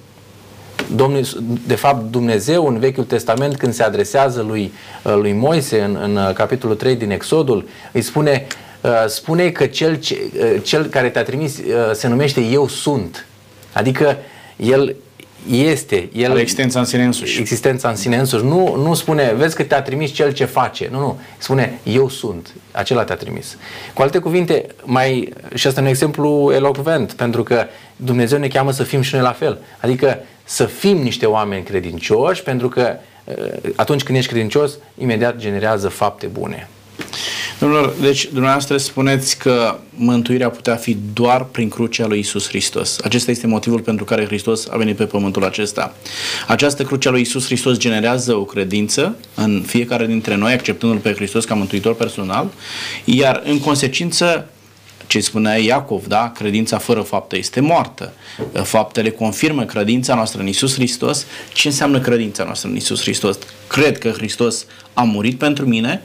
Domnul, de fapt, Dumnezeu în Vechiul Testament, când se adresează lui, uh, lui Moise în, în uh, capitolul 3 din Exodul, îi spune, uh, spune că cel, ce, cel care te-a trimis se numește Eu sunt. Adică el este. El, Are existența în sine însuși. Existența în sine însuși. Nu, nu spune, vezi că te-a trimis cel ce face. Nu, nu. Spune, eu sunt. Acela te-a trimis. Cu alte cuvinte, mai, și asta e un exemplu elocvent, pentru că Dumnezeu ne cheamă să fim și noi la fel. Adică să fim niște oameni credincioși, pentru că uh, atunci când ești credincios, imediat generează fapte bune. Domnilor, deci dumneavoastră spuneți că mântuirea putea fi doar prin crucea lui Isus Hristos. Acesta este motivul pentru care Hristos a venit pe pământul acesta. Această cruce a lui Isus Hristos generează o credință în fiecare dintre noi, acceptându-L pe Hristos ca mântuitor personal, iar în consecință ce spunea Iacov, da? Credința fără faptă este moartă. Faptele confirmă credința noastră în Isus Hristos. Ce înseamnă credința noastră în Isus Hristos? Cred că Hristos a murit pentru mine,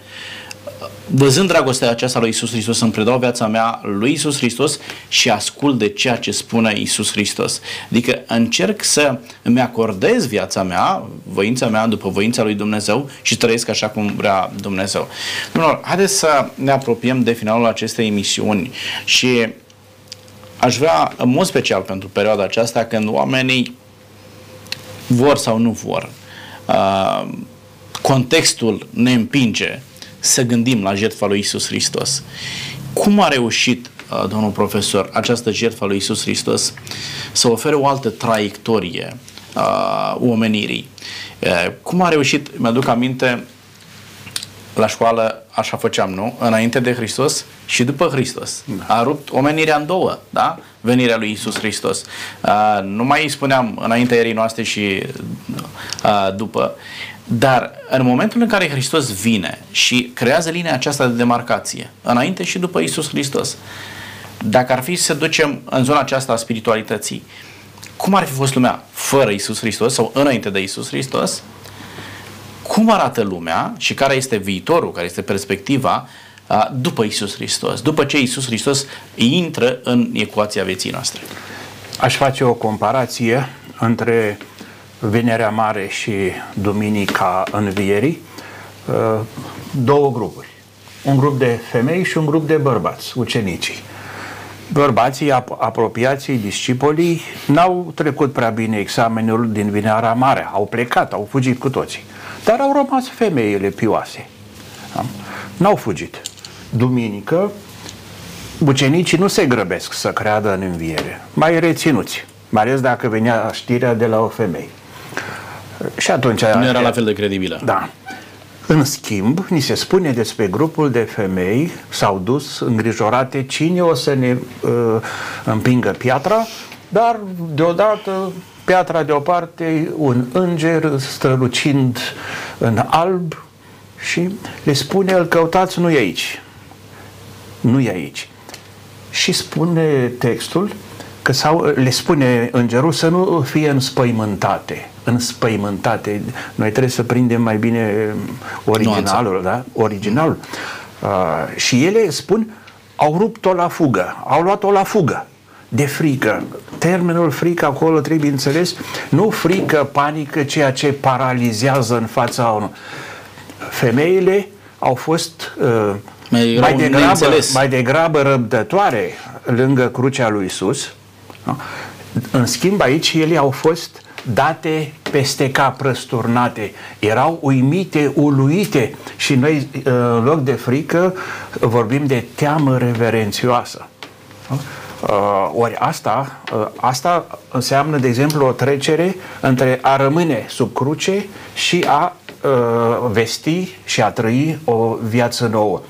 văzând dragostea aceasta lui Isus Hristos, îmi predau viața mea lui Isus Hristos și ascult de ceea ce spune Isus Hristos. Adică încerc să îmi acordez viața mea, voința mea după voința lui Dumnezeu și trăiesc așa cum vrea Dumnezeu. Domnilor, haideți să ne apropiem de finalul acestei emisiuni și aș vrea, în mod special pentru perioada aceasta, când oamenii vor sau nu vor, uh, contextul ne împinge să gândim la jertfa lui Isus Hristos. Cum a reușit, uh, domnul profesor, această jertfa lui Isus Hristos să ofere o altă traiectorie a uh, omenirii? Uh, cum a reușit, mi-aduc aminte, la școală așa făceam, nu? Înainte de Hristos și după Hristos. Da. A rupt omenirea în două, da? Venirea lui Isus Hristos. Uh, nu mai spuneam înainte erii noastre și uh, după. Dar în momentul în care Hristos vine și creează linia aceasta de demarcație, înainte și după Isus Hristos, dacă ar fi să ducem în zona aceasta a spiritualității, cum ar fi fost lumea fără Isus Hristos sau înainte de Isus Hristos? Cum arată lumea și care este viitorul, care este perspectiva după Isus Hristos, după ce Isus Hristos intră în ecuația vieții noastre? Aș face o comparație între Vinerea Mare și Duminica Învierii, uh, două grupuri. Un grup de femei și un grup de bărbați, ucenicii. Bărbații apropiații, discipolii, n-au trecut prea bine examenul din Vinerea Mare, au plecat, au fugit cu toții. Dar au rămas femeile pioase. Da? N-au fugit. Duminică, ucenicii nu se grăbesc să creadă în înviere, mai reținuți, mai ales dacă venea știrea de la o femeie. Și atunci... Nu era la fel de credibilă. Da. În schimb, ni se spune despre grupul de femei s-au dus îngrijorate cine o să ne uh, împingă piatra, dar deodată piatra deoparte, un înger strălucind în alb și le spune, îl căutați, nu e aici. Nu e aici. Și spune textul că sau le spune îngerul să nu fie înspăimântate înspăimântate. Noi trebuie să prindem mai bine originalul, da? Originalul. Uh, și ele spun, au rupt-o la fugă, au luat-o la fugă de frică. Termenul frică acolo trebuie înțeles, nu frică, panică, ceea ce paralizează în fața unui. Femeile au fost uh, mai, mai, degrabă, mai degrabă răbdătoare lângă crucea lui Isus. În schimb, aici ele au fost date peste cap răsturnate, erau uimite, uluite și noi în loc de frică vorbim de teamă reverențioasă. Uh, ori asta, uh, asta înseamnă, de exemplu, o trecere între a rămâne sub cruce și a uh, vesti și a trăi o viață nouă.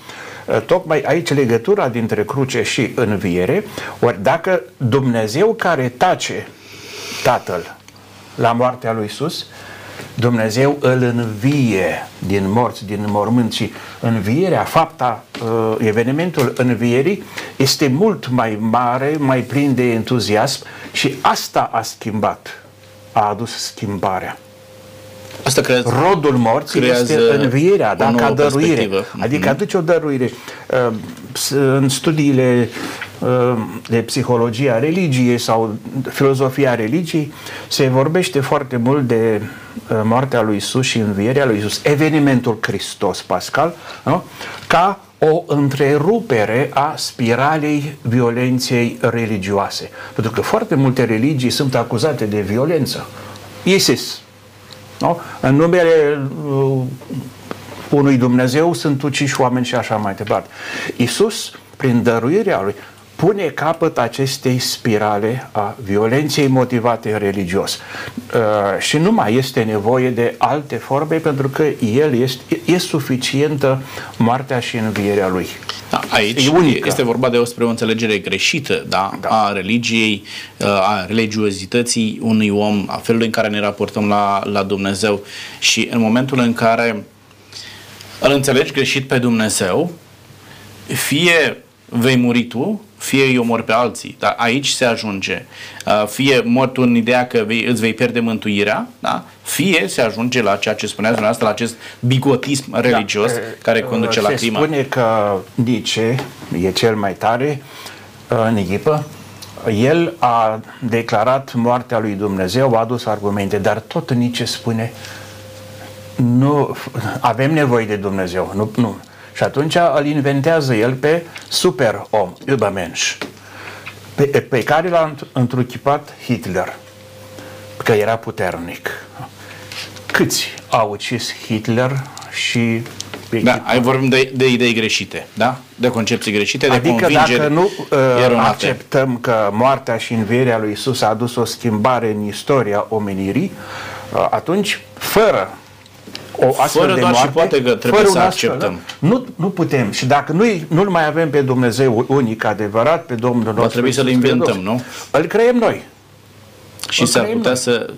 Tocmai aici legătura dintre cruce și înviere, ori dacă Dumnezeu care tace Tatăl la moartea lui Isus, Dumnezeu îl învie din morți, din mormânt și învierea, fapta, uh, evenimentul învierii este mult mai mare, mai plin de entuziasm și asta a schimbat, a adus schimbarea. Asta creează, rodul morții este învierea, da, ca dăruire. Adică mm-hmm. aduce o dăruire. Uh, în studiile uh, de psihologie a religiei sau filozofia religiei se vorbește foarte mult de uh, moartea lui Isus și învierea lui Isus, evenimentul Hristos Pascal, nu? ca o întrerupere a spiralei violenței religioase. Pentru că foarte multe religii sunt acuzate de violență. ISIS, nu? în numele uh, unui Dumnezeu sunt uciși oameni și așa mai departe. Isus, prin dăruirea lui, pune capăt acestei spirale a violenței motivate religios. Uh, și nu mai este nevoie de alte forme pentru că el este, e suficientă moartea și învierea lui. Da, aici e unică. este vorba de spre o înțelegere greșită da, da. a religiei, uh, a religiozității unui om, a felului în care ne raportăm la, la Dumnezeu și în momentul în care îl înțelegi greșit pe Dumnezeu, fie vei muri tu, fie îi omori pe alții. Dar aici se ajunge. Uh, fie mor tu în ideea că vei, îți vei pierde mântuirea, da? fie se ajunge la ceea ce spuneați dumneavoastră, la acest bigotism da. religios da. care conduce se la crimă. Se spune că Nice e cel mai tare uh, în echipă. El a declarat moartea lui Dumnezeu, a adus argumente, dar tot Nice spune nu avem nevoie de Dumnezeu. Nu, nu. Și atunci îl inventează el pe super om, Übermensch, pe, pe care l-a întruchipat Hitler, că era puternic. Câți au ucis Hitler și da, ai vorbim de, de idei greșite, da? De concepții greșite, de adică convingeri dacă nu uh, acceptăm că moartea și învierea lui Isus a adus o schimbare în istoria omenirii, uh, atunci, fără o astfel fără de doar moarte, și poate că trebuie să acceptăm. Astfel, nu, nu putem. Și dacă nu, nu-L mai avem pe Dumnezeu unic adevărat, pe Domnul nostru... Va trebui să-L inventăm, nu? Îl creăm noi. Și s-ar putea noi. să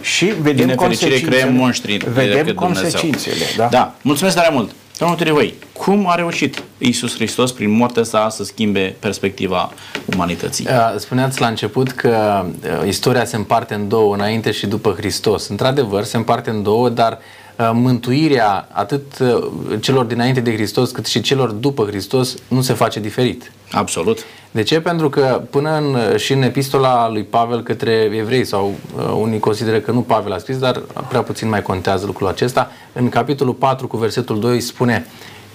și vedem din consecințele. creăm monștri vedem consecințele. Da? da. Mulțumesc tare mult. Domnul Tirivoi, cum a reușit Iisus Hristos prin moartea sa să schimbe perspectiva umanității? Spuneați la început că istoria se împarte în două, înainte și după Hristos. Într-adevăr, se împarte în două, dar Uh, mântuirea atât uh, celor dinainte de Hristos cât și celor după Hristos nu se face diferit. Absolut. De ce? Pentru că până în, și în epistola lui Pavel către evrei, sau uh, unii consideră că nu Pavel a scris, dar prea puțin mai contează lucrul acesta, în capitolul 4 cu versetul 2 spune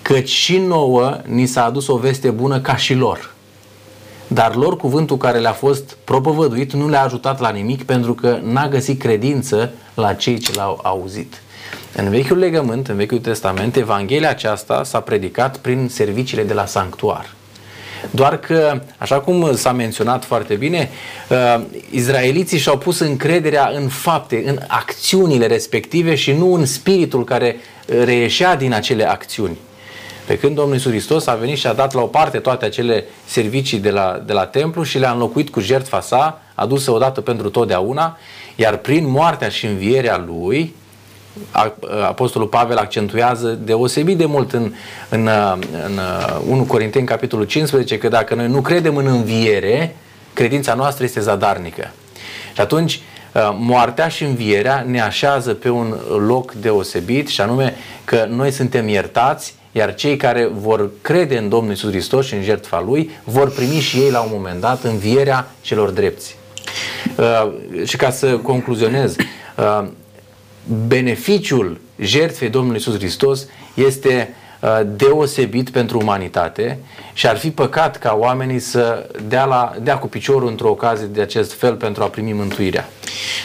că și nouă ni s-a adus o veste bună ca și lor. Dar lor cuvântul care le-a fost propovăduit nu le-a ajutat la nimic pentru că n-a găsit credință la cei ce l-au auzit. În Vechiul Legământ, în Vechiul Testament, Evanghelia aceasta s-a predicat prin serviciile de la sanctuar. Doar că, așa cum s-a menționat foarte bine, uh, izraeliții și-au pus încrederea în fapte, în acțiunile respective și nu în spiritul care uh, reieșea din acele acțiuni. Pe când Domnul Iisus Hristos a venit și a dat la o parte toate acele servicii de la, de la templu și le-a înlocuit cu jertfa sa, adusă odată pentru totdeauna, iar prin moartea și învierea lui, Apostolul Pavel accentuează deosebit de mult în, în, în 1 Corinteni, capitolul 15, că dacă noi nu credem în înviere, credința noastră este zadarnică. Și atunci, moartea și învierea ne așează pe un loc deosebit și anume că noi suntem iertați, iar cei care vor crede în Domnul Iisus Hristos și în jertfa Lui vor primi și ei la un moment dat învierea celor drepți. Uh, și ca să concluzionez, uh, beneficiul jertfei Domnului Iisus Hristos este uh, deosebit pentru umanitate și ar fi păcat ca oamenii să dea, la, dea cu piciorul într-o ocazie de acest fel pentru a primi mântuirea.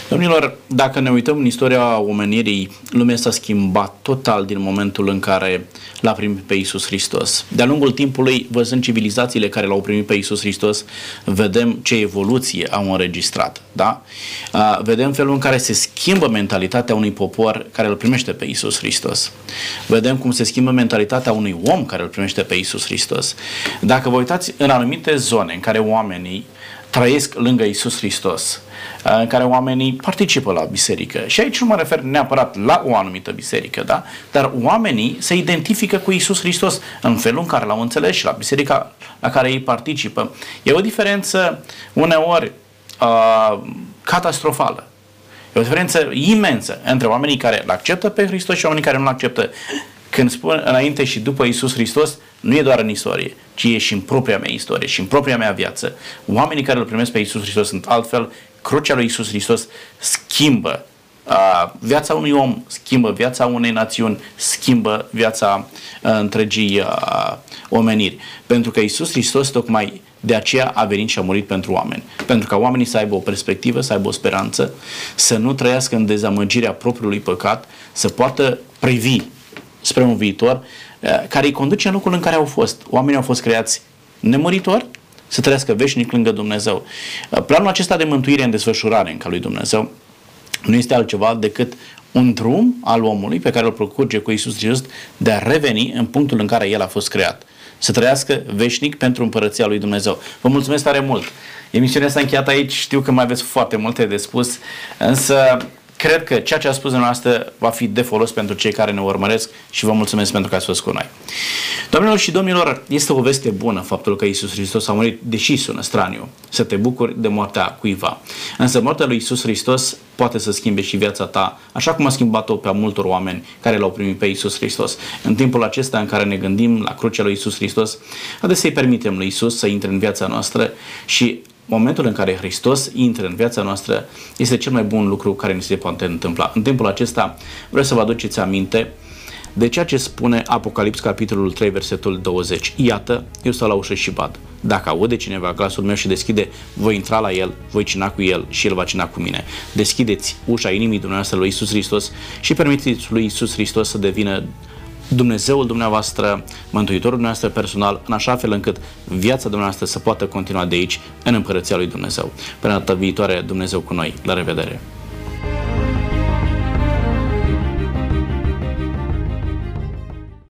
Domnilor, dacă ne uităm în istoria omenirii, lumea s-a schimbat total din momentul în care l-a primit pe Isus Hristos. De-a lungul timpului, văzând civilizațiile care l-au primit pe Isus Hristos, vedem ce evoluție au înregistrat. Da? Vedem felul în care se schimbă mentalitatea unui popor care îl primește pe Isus Hristos. Vedem cum se schimbă mentalitatea unui om care îl primește pe Isus Hristos. Dacă vă uitați în anumite zone în care oamenii trăiesc lângă Isus Hristos, în care oamenii participă la biserică. Și aici nu mă refer neapărat la o anumită biserică, da? dar oamenii se identifică cu Isus Hristos în felul în care l-au înțeles și la biserica la care ei participă. E o diferență uneori uh, catastrofală. E o diferență imensă între oamenii care îl acceptă pe Hristos și oamenii care nu îl acceptă. Când spun înainte și după Isus Hristos, nu e doar în istorie, ci e și în propria mea istorie și în propria mea viață. Oamenii care îl primesc pe Isus Hristos sunt altfel, crucea lui Isus Hristos schimbă uh, viața unui om, schimbă viața unei națiuni, schimbă viața uh, întregii uh, omeniri. Pentru că Isus Hristos tocmai de aceea a venit și a murit pentru oameni. Pentru ca oamenii să aibă o perspectivă, să aibă o speranță, să nu trăiască în dezamăgirea propriului păcat, să poată privi spre un viitor uh, care îi conduce în locul în care au fost. Oamenii au fost creați nemuritori, să trăiască veșnic lângă Dumnezeu. Uh, planul acesta de mântuire în desfășurare în ca lui Dumnezeu nu este altceva decât un drum al omului pe care îl procurge cu Isus Hristos de a reveni în punctul în care el a fost creat. Să trăiască veșnic pentru împărăția lui Dumnezeu. Vă mulțumesc tare mult! Emisiunea s-a încheiat aici, știu că mai aveți foarte multe de spus, însă cred că ceea ce a spus dumneavoastră va fi de folos pentru cei care ne urmăresc și vă mulțumesc pentru că ați fost cu noi. Doamnelor și domnilor, este o veste bună faptul că Isus Hristos a murit, deși sună straniu, să te bucuri de moartea cuiva. Însă moartea lui Isus Hristos poate să schimbe și viața ta, așa cum a schimbat-o pe multor oameni care l-au primit pe Isus Hristos. În timpul acesta în care ne gândim la crucea lui Isus Hristos, haideți să-i permitem lui Isus să intre în viața noastră și momentul în care Hristos intră în viața noastră este cel mai bun lucru care ni se poate întâmpla. În timpul acesta vreau să vă aduceți aminte de ceea ce spune Apocalips capitolul 3 versetul 20. Iată, eu stau la ușă și bat. Dacă aude cineva glasul meu și deschide, voi intra la el, voi cina cu el și el va cina cu mine. Deschideți ușa inimii dumneavoastră lui Isus Hristos și permiteți lui Isus Hristos să devină Dumnezeul dumneavoastră, Mântuitorul dumneavoastră personal, în așa fel încât viața dumneavoastră să poată continua de aici, în împărăția lui Dumnezeu. Până data viitoare, Dumnezeu cu noi. La revedere!